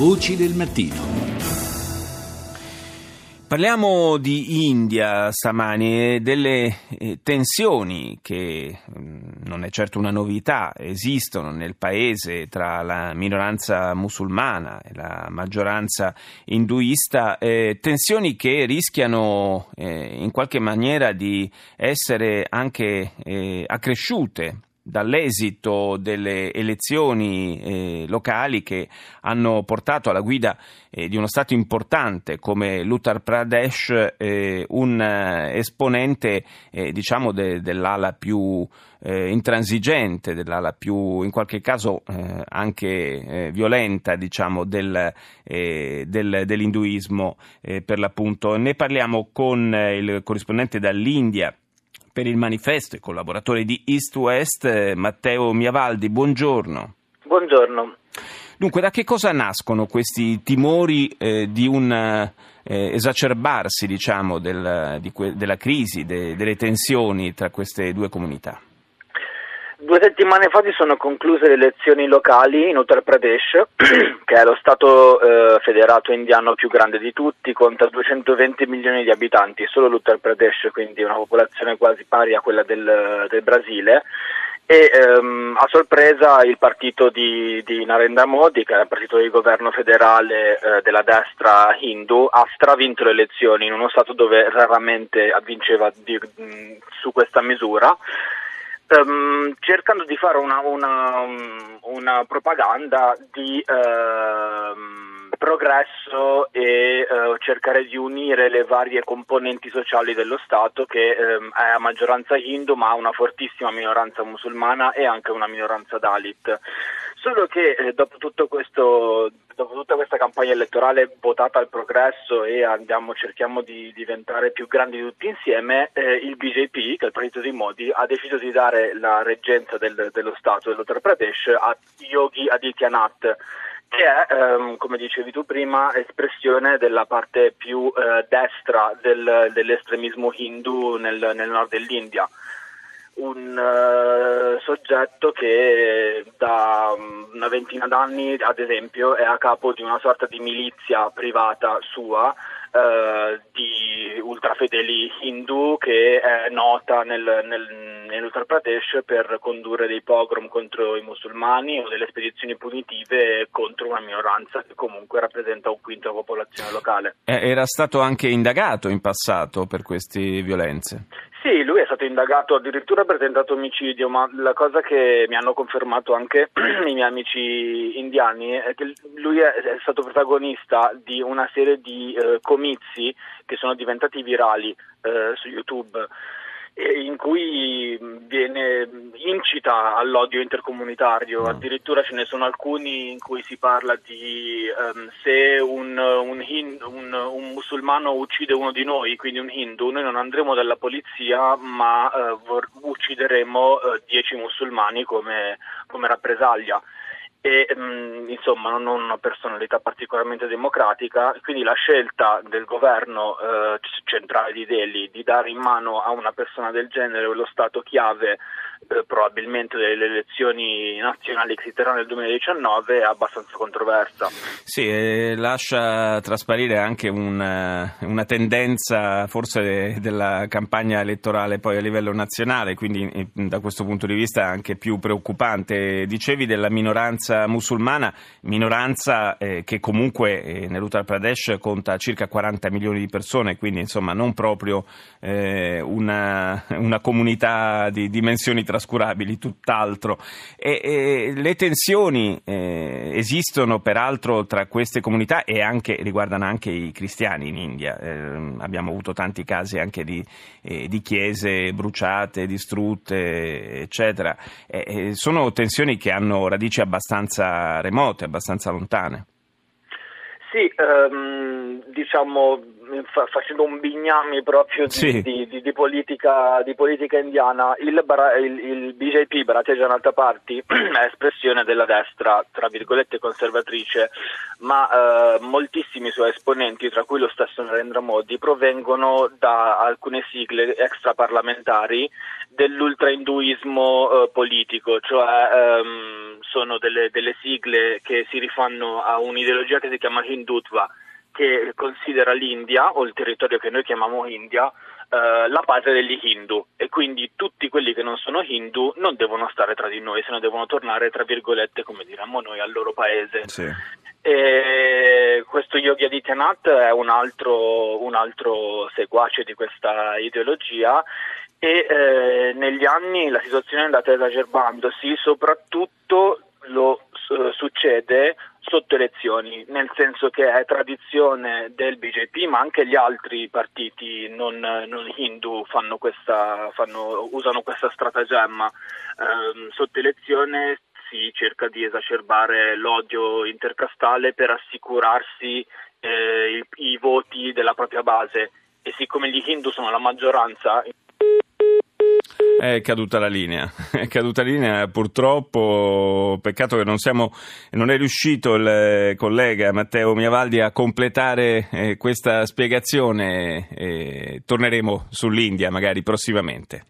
Voci del mattino. Parliamo di India stamani e delle eh, tensioni che mm, non è certo una novità, esistono nel paese tra la minoranza musulmana e la maggioranza induista, eh, tensioni che rischiano eh, in qualche maniera di essere anche eh, accresciute dall'esito delle elezioni eh, locali che hanno portato alla guida eh, di uno Stato importante come l'Uttar Pradesh eh, un eh, esponente eh, diciamo de- dell'ala più eh, intransigente, dell'ala più in qualche caso anche violenta diciamo, del, del, dell'induismo per l'appunto. Ne parliamo con il corrispondente dall'India per il manifesto e collaboratore di East West, eh, Matteo Miavaldi. Buongiorno. Buongiorno. Dunque, da che cosa nascono questi timori eh, di un eh, esacerbarsi diciamo, del, di que- della crisi, de- delle tensioni tra queste due comunità? Due settimane fa si sono concluse le elezioni locali in Uttar Pradesh, che è lo Stato eh, federato indiano più grande di tutti, conta 220 milioni di abitanti, solo l'Uttar Pradesh, quindi una popolazione quasi pari a quella del, del Brasile. E ehm, a sorpresa il partito di, di, Narendra Modi, che è il partito di governo federale eh, della destra hindu, ha stravinto le elezioni in uno Stato dove raramente vinceva di, mh, su questa misura um, cercando di fare una, una, una propaganda di uh, progresso e uh, cercare di unire le varie componenti sociali dello Stato che um, è a maggioranza hindu ma ha una fortissima minoranza musulmana e anche una minoranza dalit. Solo che eh, dopo, questo, dopo, tutta questa campagna elettorale votata al progresso e andiamo, cerchiamo di diventare più grandi tutti insieme, eh, il BJP, che è il partito di Modi, ha deciso di dare la reggenza del, dello Stato dell'Uttar Pradesh a Yogi Adityanath che è, ehm, come dicevi tu prima, espressione della parte più eh, destra del, dell'estremismo hindu nel, nel nord dell'India un uh, soggetto che da um, una ventina d'anni, ad esempio, è a capo di una sorta di milizia privata sua uh, di ultrafedeli hindu che è nota nel, nel, nell'Uttar Pradesh per condurre dei pogrom contro i musulmani o delle spedizioni punitive contro una minoranza che comunque rappresenta un quinto della popolazione locale. Era stato anche indagato in passato per queste violenze? Sì, lui è stato indagato addirittura per tentato omicidio, ma la cosa che mi hanno confermato anche i miei amici indiani è che lui è, stato protagonista di una serie di eh, comizi che sono diventati virali eh, su YouTube in cui viene, incita all'odio intercomunitario, addirittura ce ne sono alcuni in cui si parla di um, se un, un, hindu, un, un, musulmano uccide uno di noi, quindi un hindu, noi non andremo dalla polizia ma uh, uccideremo uh, dieci musulmani come, come rappresaglia e mh, mm, insomma non ho una personalità particolarmente democratica, quindi la scelta del governo eh, centrale di Delhi di dare in mano a una persona del genere lo Stato chiave eh, probabilmente delle elezioni nazionali che si terranno nel 2019 è abbastanza controversa. Sì, eh, lascia trasparire anche una, eh, una tendenza forse de, della campagna elettorale poi a livello nazionale, quindi eh, da questo punto di vista anche più preoccupante. Dicevi della minoranza musulmana, minoranza eh, che comunque eh, nell'Uttar Pradesh conta circa 40 milioni di persone, quindi insomma non proprio una, una comunità di dimensioni trascurabili, tutt'altro. E, e le tensioni eh, esistono peraltro tra queste comunità e anche, riguardano anche i cristiani in India. Eh, abbiamo avuto tanti casi anche di, eh, di chiese bruciate, distrutte, eccetera. sono tensioni che hanno radici abbastanza remote, abbastanza lontane. Sì, um, diciamo facendo un bignami proprio di, sì. di, di, di, politica, di politica, indiana, il, il, il BJP, Bharatiya Janata Party, è espressione della destra, tra virgolette conservatrice, ma eh, moltissimi suoi esponenti, tra cui lo stesso Narendra Modi, provengono da alcune sigle extraparlamentari dell'ultrainduismo eh, politico, cioè ehm, sono delle, delle sigle che si rifanno a un'ideologia che si chiama Hindutva, che considera l'India o il territorio che noi chiamiamo India eh, la patria degli Hindu e quindi tutti quelli che non sono Hindu non devono stare tra di noi, se ne devono tornare tra virgolette come diremmo noi al loro paese. Sì. E questo Yogi Adityanath è un altro, un altro seguace di questa ideologia e eh, negli anni la situazione è andata esacerbandosi, soprattutto lo succede sotto elezioni, nel senso che è tradizione del BJP, ma anche gli altri partiti non, non hindu fanno questa, fanno, usano questa stratagemma. Eh, sotto elezione si cerca di esacerbare l'odio intercastale per assicurarsi eh, i, i voti della propria base e siccome gli hindu sono la maggioranza è caduta la linea, è caduta la linea purtroppo, peccato che non, siamo, non è riuscito il collega Matteo Miavaldi a completare eh, questa spiegazione, eh, torneremo sull'India magari prossimamente.